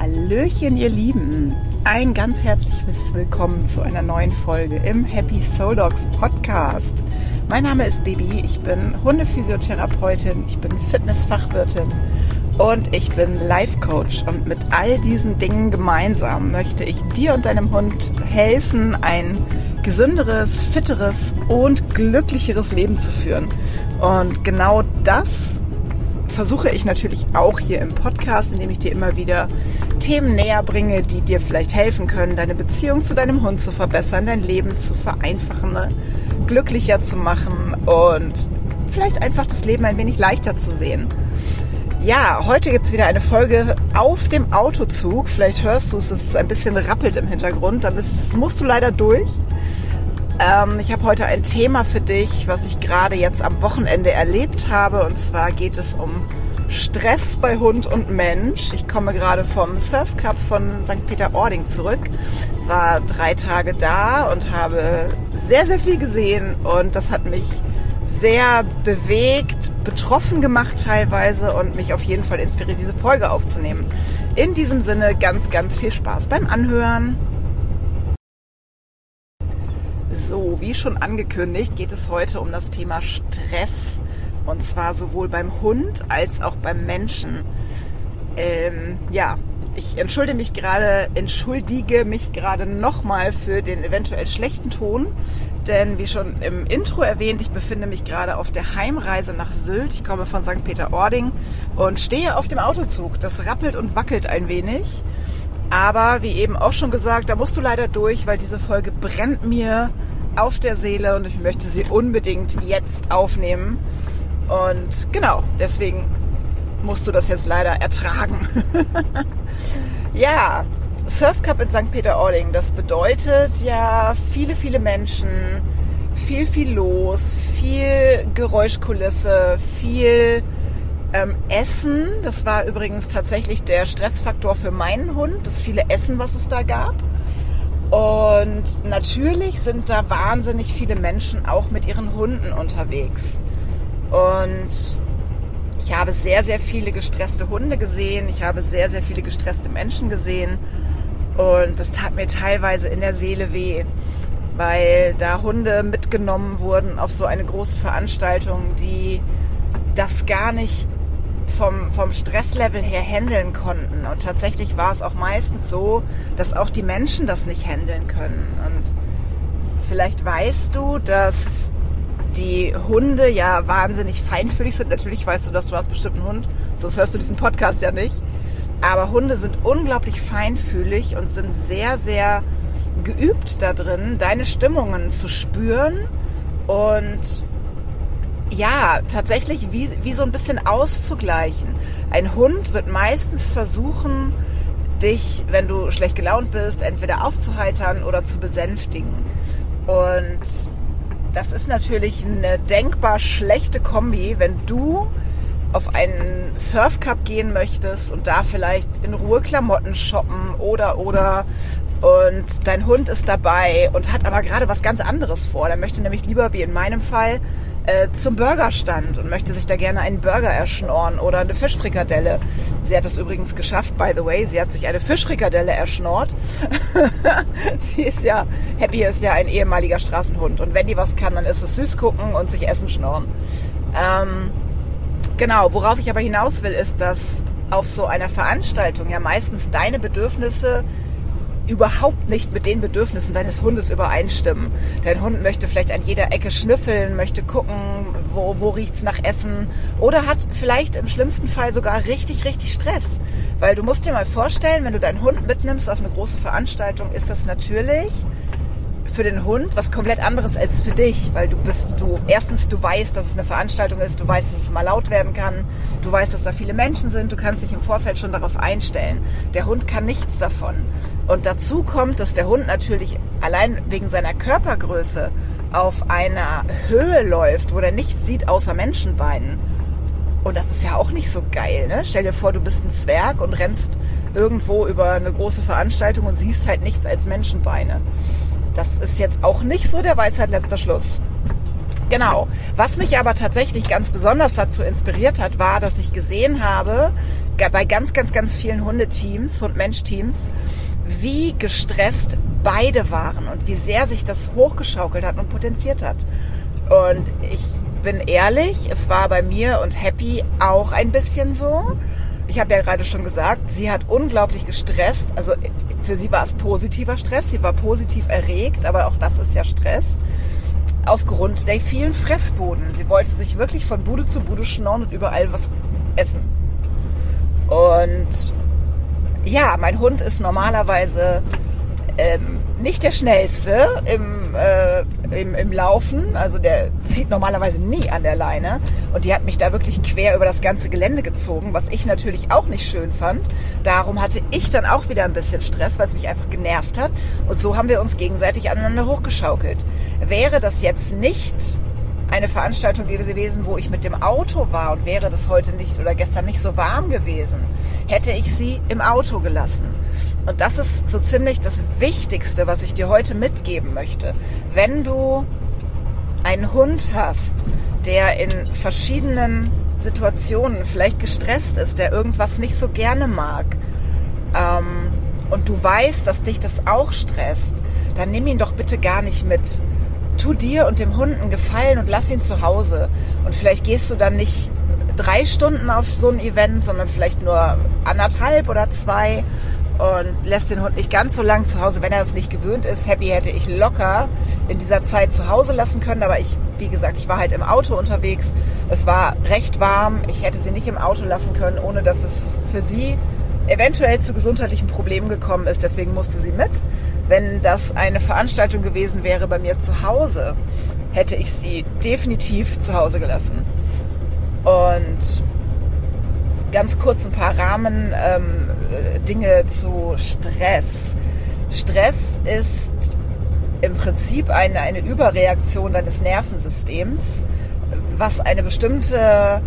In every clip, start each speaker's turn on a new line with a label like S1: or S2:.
S1: Hallöchen, ihr Lieben. Ein ganz herzliches Willkommen zu einer neuen Folge im Happy Soul Dogs Podcast. Mein Name ist Baby, ich bin Hundephysiotherapeutin, ich bin Fitnessfachwirtin und ich bin Life Coach. Und mit all diesen Dingen gemeinsam möchte ich dir und deinem Hund helfen, ein gesünderes, fitteres und glücklicheres Leben zu führen. Und genau das versuche ich natürlich auch hier im Podcast, indem ich dir immer wieder Themen näher bringe, die dir vielleicht helfen können, deine Beziehung zu deinem Hund zu verbessern, dein Leben zu vereinfachen, ne? glücklicher zu machen und vielleicht einfach das Leben ein wenig leichter zu sehen. Ja, heute gibt es wieder eine Folge auf dem Autozug. Vielleicht hörst du es, es ist ein bisschen rappelt im Hintergrund. Da musst du leider durch. Ähm, ich habe heute ein Thema für dich, was ich gerade jetzt am Wochenende erlebt habe. Und zwar geht es um Stress bei Hund und Mensch. Ich komme gerade vom Surf Cup von St. Peter-Ording zurück, war drei Tage da und habe sehr, sehr viel gesehen und das hat mich sehr bewegt, betroffen gemacht teilweise und mich auf jeden Fall inspiriert, diese Folge aufzunehmen. In diesem Sinne ganz, ganz viel Spaß beim Anhören. So, wie schon angekündigt, geht es heute um das Thema Stress. Und zwar sowohl beim Hund als auch beim Menschen. Ähm, ja, ich entschuldige mich gerade, entschuldige mich gerade nochmal für den eventuell schlechten Ton. Denn wie schon im Intro erwähnt, ich befinde mich gerade auf der Heimreise nach Sylt. Ich komme von St. Peter-Ording und stehe auf dem Autozug. Das rappelt und wackelt ein wenig. Aber wie eben auch schon gesagt, da musst du leider durch, weil diese Folge brennt mir auf der Seele und ich möchte sie unbedingt jetzt aufnehmen. Und genau, deswegen musst du das jetzt leider ertragen. ja, Surf Cup in St. Peter-Ording, das bedeutet ja viele, viele Menschen, viel, viel los, viel Geräuschkulisse, viel ähm, Essen. Das war übrigens tatsächlich der Stressfaktor für meinen Hund, das viele Essen, was es da gab. Und natürlich sind da wahnsinnig viele Menschen auch mit ihren Hunden unterwegs. Und ich habe sehr, sehr viele gestresste Hunde gesehen. Ich habe sehr, sehr viele gestresste Menschen gesehen. Und das tat mir teilweise in der Seele weh, weil da Hunde mitgenommen wurden auf so eine große Veranstaltung, die das gar nicht vom, vom Stresslevel her handeln konnten. Und tatsächlich war es auch meistens so, dass auch die Menschen das nicht handeln können. Und vielleicht weißt du, dass die Hunde ja wahnsinnig feinfühlig sind. Natürlich weißt du, dass du hast bestimmt einen Hund, sonst hörst du diesen Podcast ja nicht. Aber Hunde sind unglaublich feinfühlig und sind sehr, sehr geübt da drin, deine Stimmungen zu spüren und ja, tatsächlich wie, wie so ein bisschen auszugleichen. Ein Hund wird meistens versuchen, dich, wenn du schlecht gelaunt bist, entweder aufzuheitern oder zu besänftigen. Und das ist natürlich eine denkbar schlechte Kombi, wenn du auf einen Surfcup gehen möchtest und da vielleicht in Ruhe Klamotten shoppen oder oder und dein Hund ist dabei und hat aber gerade was ganz anderes vor. Der möchte nämlich lieber, wie in meinem Fall, äh, zum Burgerstand und möchte sich da gerne einen Burger erschnorren oder eine Fischfrikadelle. Sie hat es übrigens geschafft, by the way. Sie hat sich eine Fischfrikadelle erschnorrt. Sie ist ja, Happy ist ja ein ehemaliger Straßenhund und wenn die was kann, dann ist es süß gucken und sich Essen schnorren. Ähm, genau, worauf ich aber hinaus will, ist, dass auf so einer Veranstaltung ja meistens deine Bedürfnisse überhaupt nicht mit den Bedürfnissen deines Hundes übereinstimmen. Dein Hund möchte vielleicht an jeder Ecke schnüffeln, möchte gucken, wo, wo riecht's nach Essen oder hat vielleicht im schlimmsten Fall sogar richtig, richtig Stress. Weil du musst dir mal vorstellen, wenn du deinen Hund mitnimmst auf eine große Veranstaltung, ist das natürlich für den Hund was komplett anderes als für dich, weil du bist, du, erstens, du weißt, dass es eine Veranstaltung ist, du weißt, dass es mal laut werden kann, du weißt, dass da viele Menschen sind, du kannst dich im Vorfeld schon darauf einstellen. Der Hund kann nichts davon. Und dazu kommt, dass der Hund natürlich allein wegen seiner Körpergröße auf einer Höhe läuft, wo der nichts sieht außer Menschenbeinen. Und das ist ja auch nicht so geil, ne? Stell dir vor, du bist ein Zwerg und rennst irgendwo über eine große Veranstaltung und siehst halt nichts als Menschenbeine. Das ist jetzt auch nicht so der Weisheit letzter Schluss. Genau. Was mich aber tatsächlich ganz besonders dazu inspiriert hat, war, dass ich gesehen habe, bei ganz, ganz, ganz vielen Hundeteams, Hund-Mensch-Teams, wie gestresst beide waren und wie sehr sich das hochgeschaukelt hat und potenziert hat. Und ich bin ehrlich, es war bei mir und Happy auch ein bisschen so. Ich habe ja gerade schon gesagt, sie hat unglaublich gestresst. Also für sie war es positiver Stress. Sie war positiv erregt, aber auch das ist ja Stress aufgrund der vielen Fressboden. Sie wollte sich wirklich von Bude zu Bude schnorren und überall was essen. Und ja, mein Hund ist normalerweise ähm, nicht der schnellste im, äh, im, im Laufen. Also der zieht normalerweise nie an der Leine. Und die hat mich da wirklich quer über das ganze Gelände gezogen, was ich natürlich auch nicht schön fand. Darum hatte ich dann auch wieder ein bisschen Stress, weil es mich einfach genervt hat. Und so haben wir uns gegenseitig aneinander hochgeschaukelt. Wäre das jetzt nicht eine Veranstaltung gewesen, wo ich mit dem Auto war und wäre das heute nicht oder gestern nicht so warm gewesen, hätte ich sie im Auto gelassen. Und das ist so ziemlich das Wichtigste, was ich dir heute mitgeben möchte. Wenn du einen Hund hast, der in verschiedenen Situationen vielleicht gestresst ist, der irgendwas nicht so gerne mag, ähm, und du weißt, dass dich das auch stresst, dann nimm ihn doch bitte gar nicht mit tu dir und dem Hund einen Gefallen und lass ihn zu Hause. Und vielleicht gehst du dann nicht drei Stunden auf so ein Event, sondern vielleicht nur anderthalb oder zwei und lässt den Hund nicht ganz so lang zu Hause, wenn er es nicht gewöhnt ist. Happy hätte ich locker in dieser Zeit zu Hause lassen können, aber ich, wie gesagt, ich war halt im Auto unterwegs. Es war recht warm. Ich hätte sie nicht im Auto lassen können, ohne dass es für sie eventuell zu gesundheitlichen Problemen gekommen ist. Deswegen musste sie mit. Wenn das eine Veranstaltung gewesen wäre bei mir zu Hause, hätte ich sie definitiv zu Hause gelassen. Und ganz kurz ein paar Rahmen ähm, Dinge zu Stress. Stress ist im Prinzip eine, eine Überreaktion deines Nervensystems, was eine bestimmte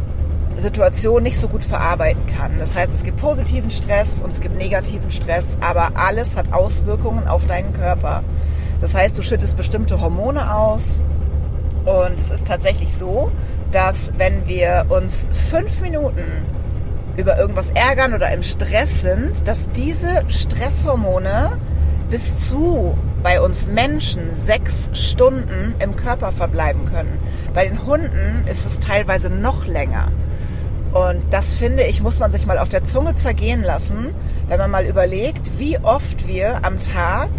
S1: Situation nicht so gut verarbeiten kann. Das heißt, es gibt positiven Stress und es gibt negativen Stress, aber alles hat Auswirkungen auf deinen Körper. Das heißt, du schüttest bestimmte Hormone aus und es ist tatsächlich so, dass wenn wir uns fünf Minuten über irgendwas ärgern oder im Stress sind, dass diese Stresshormone bis zu bei uns Menschen sechs Stunden im Körper verbleiben können. Bei den Hunden ist es teilweise noch länger. Und das finde ich, muss man sich mal auf der Zunge zergehen lassen, wenn man mal überlegt, wie oft wir am Tag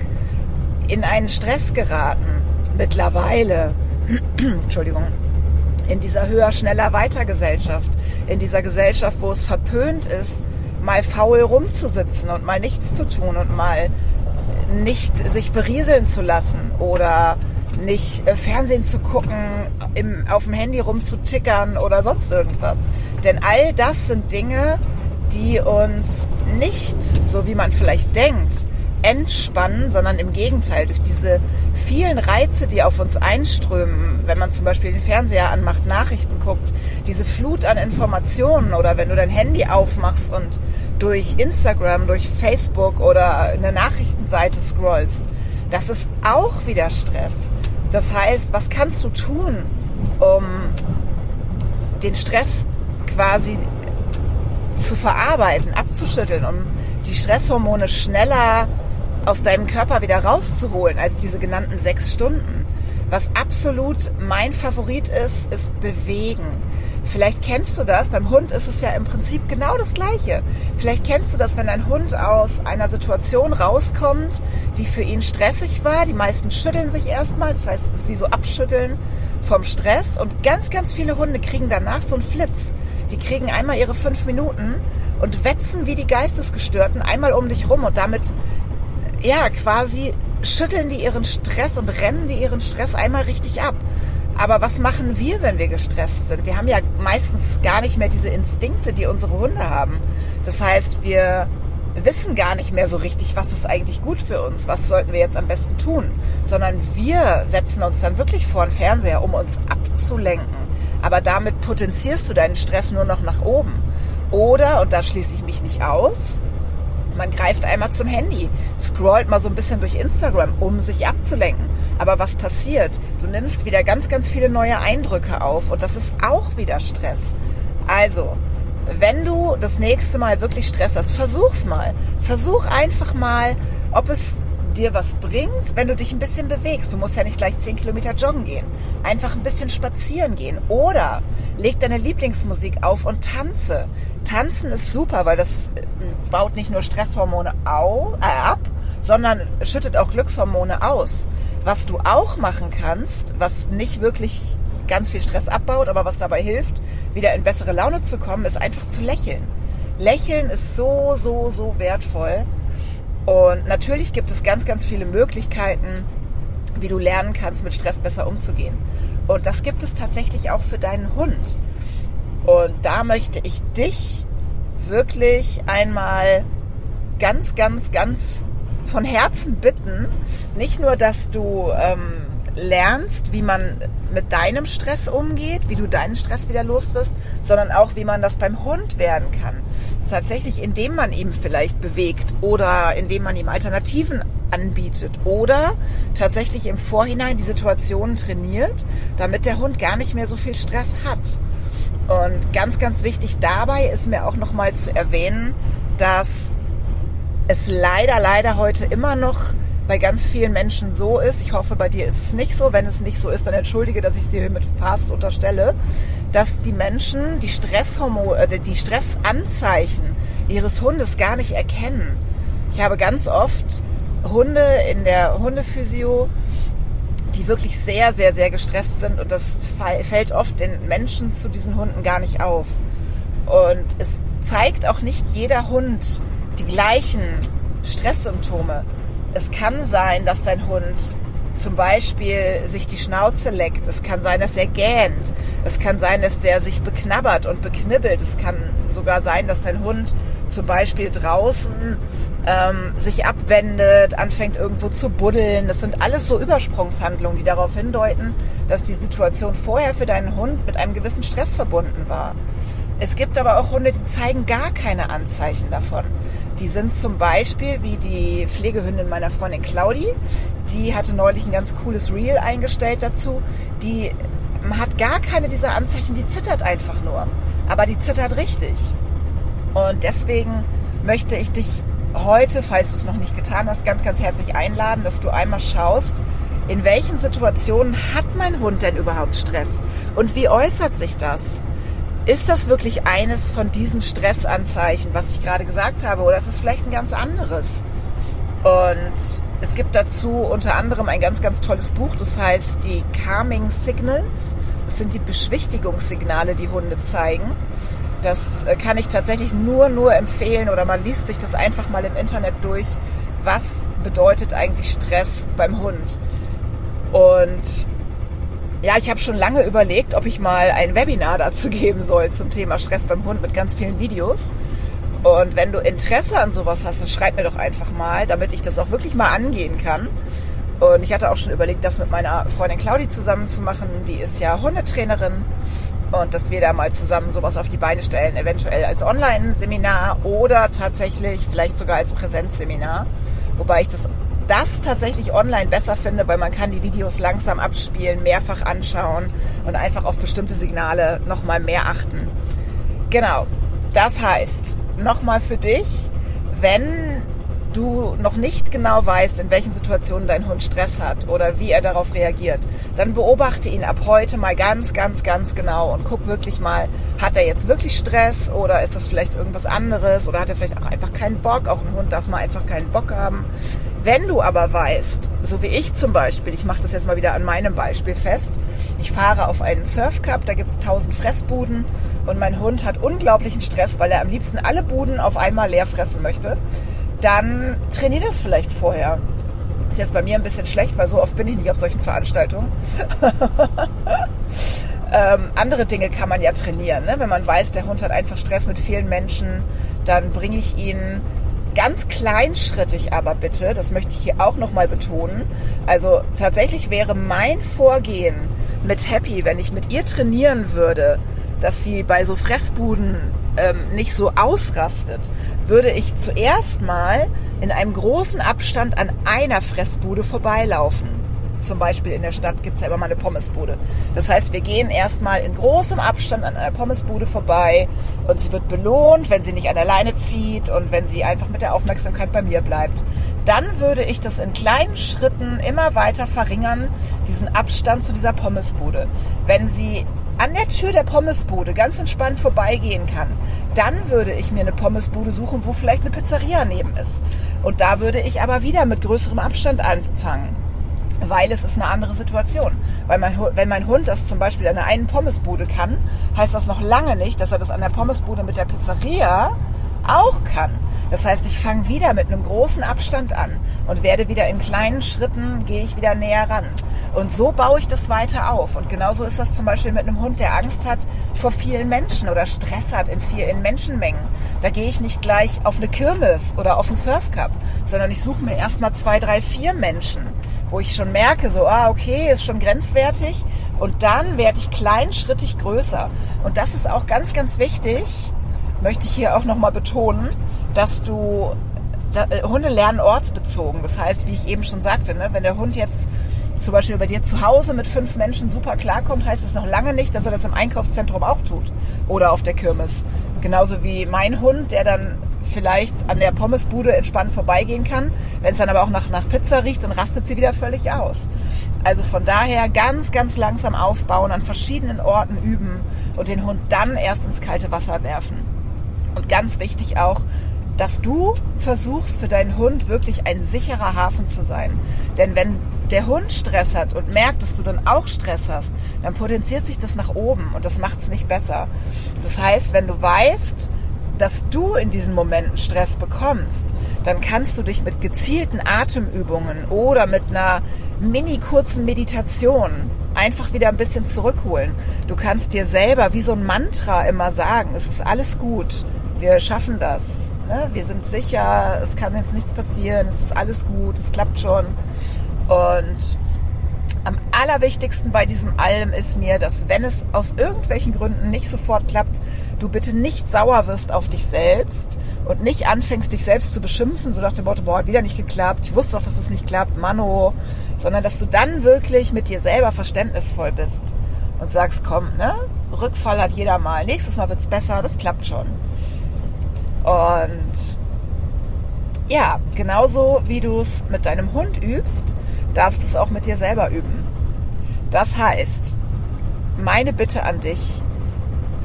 S1: in einen Stress geraten. Mittlerweile, Entschuldigung, in dieser höher, schneller, weiter Gesellschaft, in dieser Gesellschaft, wo es verpönt ist, mal faul rumzusitzen und mal nichts zu tun und mal nicht sich berieseln zu lassen oder nicht äh, Fernsehen zu gucken, im, auf dem Handy rumzutickern oder sonst irgendwas. Denn all das sind Dinge, die uns nicht, so wie man vielleicht denkt, entspannen, sondern im Gegenteil, durch diese vielen Reize, die auf uns einströmen, wenn man zum Beispiel den Fernseher anmacht, Nachrichten guckt, diese Flut an Informationen oder wenn du dein Handy aufmachst und durch Instagram, durch Facebook oder eine Nachrichtenseite scrollst, das ist auch wieder Stress. Das heißt, was kannst du tun, um den Stress quasi zu verarbeiten, abzuschütteln, um die Stresshormone schneller aus deinem Körper wieder rauszuholen als diese genannten sechs Stunden. Was absolut mein Favorit ist, ist bewegen. Vielleicht kennst du das. Beim Hund ist es ja im Prinzip genau das Gleiche. Vielleicht kennst du das, wenn ein Hund aus einer Situation rauskommt, die für ihn stressig war. Die meisten schütteln sich erstmal. Das heißt, es ist wie so Abschütteln vom Stress. Und ganz, ganz viele Hunde kriegen danach so einen Flitz. Die kriegen einmal ihre fünf Minuten und wetzen wie die Geistesgestörten einmal um dich rum und damit, ja, quasi schütteln die ihren Stress und rennen die ihren Stress einmal richtig ab. Aber was machen wir, wenn wir gestresst sind? Wir haben ja meistens gar nicht mehr diese Instinkte, die unsere Hunde haben. Das heißt, wir wissen gar nicht mehr so richtig, was ist eigentlich gut für uns, was sollten wir jetzt am besten tun, sondern wir setzen uns dann wirklich vor den Fernseher, um uns abzulenken. Aber damit potenzierst du deinen Stress nur noch nach oben. Oder, und da schließe ich mich nicht aus, Man greift einmal zum Handy, scrollt mal so ein bisschen durch Instagram, um sich abzulenken. Aber was passiert? Du nimmst wieder ganz, ganz viele neue Eindrücke auf und das ist auch wieder Stress. Also, wenn du das nächste Mal wirklich Stress hast, versuch's mal. Versuch einfach mal, ob es dir was bringt, wenn du dich ein bisschen bewegst. Du musst ja nicht gleich 10 Kilometer joggen gehen. Einfach ein bisschen spazieren gehen. Oder leg deine Lieblingsmusik auf und tanze. Tanzen ist super, weil das äh, baut nicht nur Stresshormone au, äh, ab, sondern schüttet auch Glückshormone aus. Was du auch machen kannst, was nicht wirklich ganz viel Stress abbaut, aber was dabei hilft, wieder in bessere Laune zu kommen, ist einfach zu lächeln. Lächeln ist so, so, so wertvoll. Und natürlich gibt es ganz, ganz viele Möglichkeiten, wie du lernen kannst, mit Stress besser umzugehen. Und das gibt es tatsächlich auch für deinen Hund. Und da möchte ich dich wirklich einmal ganz, ganz, ganz von Herzen bitten, nicht nur, dass du ähm, lernst, wie man mit deinem Stress umgeht, wie du deinen Stress wieder los wirst, sondern auch, wie man das beim Hund werden kann. Tatsächlich, indem man ihn vielleicht bewegt oder indem man ihm Alternativen anbietet oder tatsächlich im Vorhinein die Situation trainiert, damit der Hund gar nicht mehr so viel Stress hat. Und ganz, ganz wichtig dabei ist mir auch nochmal zu erwähnen, dass es leider, leider heute immer noch bei ganz vielen Menschen so ist, ich hoffe, bei dir ist es nicht so, wenn es nicht so ist, dann entschuldige, dass ich es dir mit fast unterstelle, dass die Menschen die Stresshormone, äh, die Stressanzeichen ihres Hundes gar nicht erkennen. Ich habe ganz oft Hunde in der Hundephysio, die wirklich sehr, sehr, sehr gestresst sind und das fällt oft den Menschen zu diesen Hunden gar nicht auf. Und es zeigt auch nicht jeder Hund die gleichen Stresssymptome. Es kann sein, dass dein Hund zum Beispiel sich die Schnauze leckt. Es kann sein, dass er gähnt. Es kann sein, dass der sich beknabbert und beknibbelt. Es kann sogar sein, dass dein Hund zum Beispiel draußen ähm, sich abwendet, anfängt irgendwo zu buddeln. Das sind alles so Übersprungshandlungen, die darauf hindeuten, dass die Situation vorher für deinen Hund mit einem gewissen Stress verbunden war. Es gibt aber auch Hunde, die zeigen gar keine Anzeichen davon. Die sind zum Beispiel wie die Pflegehündin meiner Freundin Claudi. Die hatte neulich ein ganz cooles Reel eingestellt dazu. Die hat gar keine dieser Anzeichen, die zittert einfach nur. Aber die zittert richtig. Und deswegen möchte ich dich heute, falls du es noch nicht getan hast, ganz, ganz herzlich einladen, dass du einmal schaust, in welchen Situationen hat mein Hund denn überhaupt Stress? Und wie äußert sich das? Ist das wirklich eines von diesen Stressanzeichen, was ich gerade gesagt habe, oder ist es vielleicht ein ganz anderes? Und es gibt dazu unter anderem ein ganz, ganz tolles Buch, das heißt die Calming Signals. Das sind die Beschwichtigungssignale, die Hunde zeigen. Das äh, kann ich tatsächlich nur, nur empfehlen oder man liest sich das einfach mal im Internet durch. Was bedeutet eigentlich Stress beim Hund? Und ja, ich habe schon lange überlegt, ob ich mal ein Webinar dazu geben soll zum Thema Stress beim Hund mit ganz vielen Videos. Und wenn du Interesse an sowas hast, dann schreib mir doch einfach mal, damit ich das auch wirklich mal angehen kann. Und ich hatte auch schon überlegt, das mit meiner Freundin Claudi zusammen zu machen. Die ist ja Hundetrainerin. Und dass wir da mal zusammen sowas auf die Beine stellen, eventuell als Online-Seminar oder tatsächlich vielleicht sogar als Präsenzseminar. Wobei ich das das tatsächlich online besser finde, weil man kann die Videos langsam abspielen, mehrfach anschauen und einfach auf bestimmte Signale nochmal mehr achten. Genau. Das heißt, nochmal für dich, wenn du noch nicht genau weißt, in welchen Situationen dein Hund Stress hat oder wie er darauf reagiert, dann beobachte ihn ab heute mal ganz, ganz, ganz genau und guck wirklich mal, hat er jetzt wirklich Stress oder ist das vielleicht irgendwas anderes oder hat er vielleicht auch einfach keinen Bock? Auch ein Hund darf mal einfach keinen Bock haben. Wenn du aber weißt, so wie ich zum Beispiel, ich mache das jetzt mal wieder an meinem Beispiel fest, ich fahre auf einen Surfcup, da gibt es tausend Fressbuden und mein Hund hat unglaublichen Stress, weil er am liebsten alle Buden auf einmal leer fressen möchte dann trainier das vielleicht vorher. Ist jetzt bei mir ein bisschen schlecht, weil so oft bin ich nicht auf solchen Veranstaltungen. ähm, andere Dinge kann man ja trainieren. Ne? Wenn man weiß, der Hund hat einfach Stress mit vielen Menschen, dann bringe ich ihn ganz kleinschrittig aber bitte, das möchte ich hier auch nochmal betonen. Also tatsächlich wäre mein Vorgehen mit Happy, wenn ich mit ihr trainieren würde, dass sie bei so Fressbuden ähm, nicht so ausrastet, würde ich zuerst mal in einem großen Abstand an einer Fressbude vorbeilaufen. Zum Beispiel in der Stadt gibt es ja immer mal eine Pommesbude. Das heißt, wir gehen erstmal in großem Abstand an einer Pommesbude vorbei und sie wird belohnt, wenn sie nicht an der Leine zieht und wenn sie einfach mit der Aufmerksamkeit bei mir bleibt. Dann würde ich das in kleinen Schritten immer weiter verringern, diesen Abstand zu dieser Pommesbude. Wenn sie an der Tür der Pommesbude ganz entspannt vorbeigehen kann, dann würde ich mir eine Pommesbude suchen, wo vielleicht eine Pizzeria neben ist. Und da würde ich aber wieder mit größerem Abstand anfangen. Weil es ist eine andere Situation. Weil mein, wenn mein Hund das zum Beispiel an der einen Pommesbude kann, heißt das noch lange nicht, dass er das an der Pommesbude mit der Pizzeria auch kann. Das heißt, ich fange wieder mit einem großen Abstand an und werde wieder in kleinen Schritten, gehe ich wieder näher ran. Und so baue ich das weiter auf. Und genauso ist das zum Beispiel mit einem Hund, der Angst hat vor vielen Menschen oder Stress hat in vielen Menschenmengen. Da gehe ich nicht gleich auf eine Kirmes oder auf einen Surfcup, sondern ich suche mir erstmal zwei, drei, vier Menschen, wo ich schon merke, so, ah, okay, ist schon grenzwertig. Und dann werde ich kleinschrittig größer. Und das ist auch ganz, ganz wichtig, möchte ich hier auch nochmal betonen, dass du da, äh, Hunde lernen ortsbezogen. Das heißt, wie ich eben schon sagte, ne, wenn der Hund jetzt zum Beispiel bei dir zu Hause mit fünf Menschen super klarkommt, heißt es noch lange nicht, dass er das im Einkaufszentrum auch tut oder auf der Kirmes. Genauso wie mein Hund, der dann vielleicht an der Pommesbude entspannt vorbeigehen kann. Wenn es dann aber auch nach, nach Pizza riecht, dann rastet sie wieder völlig aus. Also von daher ganz, ganz langsam aufbauen, an verschiedenen Orten üben und den Hund dann erst ins kalte Wasser werfen. Und ganz wichtig auch, dass du versuchst, für deinen Hund wirklich ein sicherer Hafen zu sein. Denn wenn der Hund Stress hat und merkt, dass du dann auch Stress hast, dann potenziert sich das nach oben und das macht es nicht besser. Das heißt, wenn du weißt, dass du in diesen Momenten Stress bekommst, dann kannst du dich mit gezielten Atemübungen oder mit einer mini kurzen Meditation einfach wieder ein bisschen zurückholen. Du kannst dir selber wie so ein Mantra immer sagen, es ist alles gut, wir schaffen das, ne? wir sind sicher, es kann jetzt nichts passieren, es ist alles gut, es klappt schon. Und am allerwichtigsten bei diesem allem ist mir, dass wenn es aus irgendwelchen Gründen nicht sofort klappt, du bitte nicht sauer wirst auf dich selbst und nicht anfängst, dich selbst zu beschimpfen, so nach dem Motto, boah, hat wieder nicht geklappt, ich wusste doch, dass es nicht klappt, Mano, sondern dass du dann wirklich mit dir selber verständnisvoll bist und sagst, komm, ne, Rückfall hat jeder mal, nächstes Mal wird's besser, das klappt schon. Und ja, genauso wie du es mit deinem Hund übst, darfst du es auch mit dir selber üben. Das heißt, meine Bitte an dich,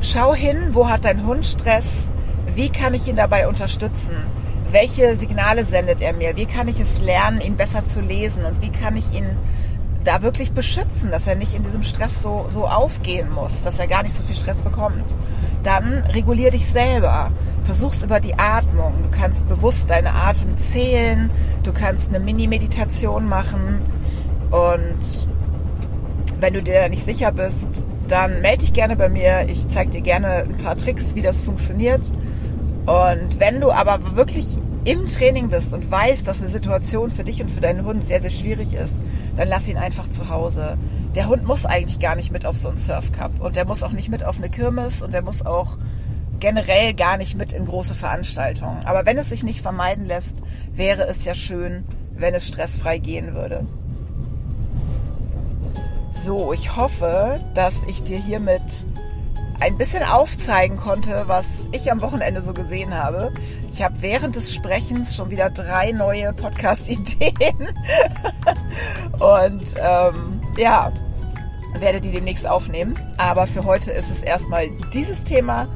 S1: schau hin, wo hat dein Hund Stress, wie kann ich ihn dabei unterstützen, welche Signale sendet er mir, wie kann ich es lernen, ihn besser zu lesen? Und wie kann ich ihn da wirklich beschützen, dass er nicht in diesem Stress so, so aufgehen muss, dass er gar nicht so viel Stress bekommt. Dann regulier dich selber. Versuch's über die Atmung. Du kannst bewusst deine Atem zählen. Du kannst eine Mini-Meditation machen. Und wenn du dir da nicht sicher bist, dann melde dich gerne bei mir. Ich zeige dir gerne ein paar Tricks, wie das funktioniert. Und wenn du aber wirklich im Training bist und weißt, dass eine Situation für dich und für deinen Hund sehr, sehr schwierig ist, dann lass ihn einfach zu Hause. Der Hund muss eigentlich gar nicht mit auf so einen Surfcup und der muss auch nicht mit auf eine Kirmes und der muss auch generell gar nicht mit in große Veranstaltungen. Aber wenn es sich nicht vermeiden lässt, wäre es ja schön, wenn es stressfrei gehen würde. So, ich hoffe, dass ich dir hiermit ein bisschen aufzeigen konnte, was ich am Wochenende so gesehen habe. Ich habe während des Sprechens schon wieder drei neue Podcast-Ideen. Und ähm, ja, werde die demnächst aufnehmen. Aber für heute ist es erstmal dieses Thema.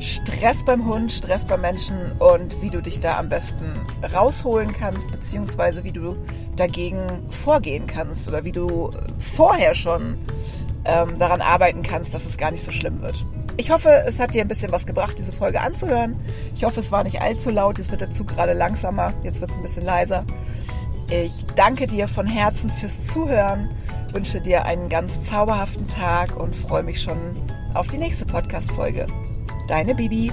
S1: Stress beim Hund, Stress beim Menschen und wie du dich da am besten rausholen kannst, beziehungsweise wie du dagegen vorgehen kannst oder wie du vorher schon ähm, daran arbeiten kannst, dass es gar nicht so schlimm wird. Ich hoffe, es hat dir ein bisschen was gebracht, diese Folge anzuhören. Ich hoffe, es war nicht allzu laut. Jetzt wird der Zug gerade langsamer. Jetzt wird es ein bisschen leiser. Ich danke dir von Herzen fürs Zuhören, wünsche dir einen ganz zauberhaften Tag und freue mich schon auf die nächste Podcast-Folge. Deine Bibi.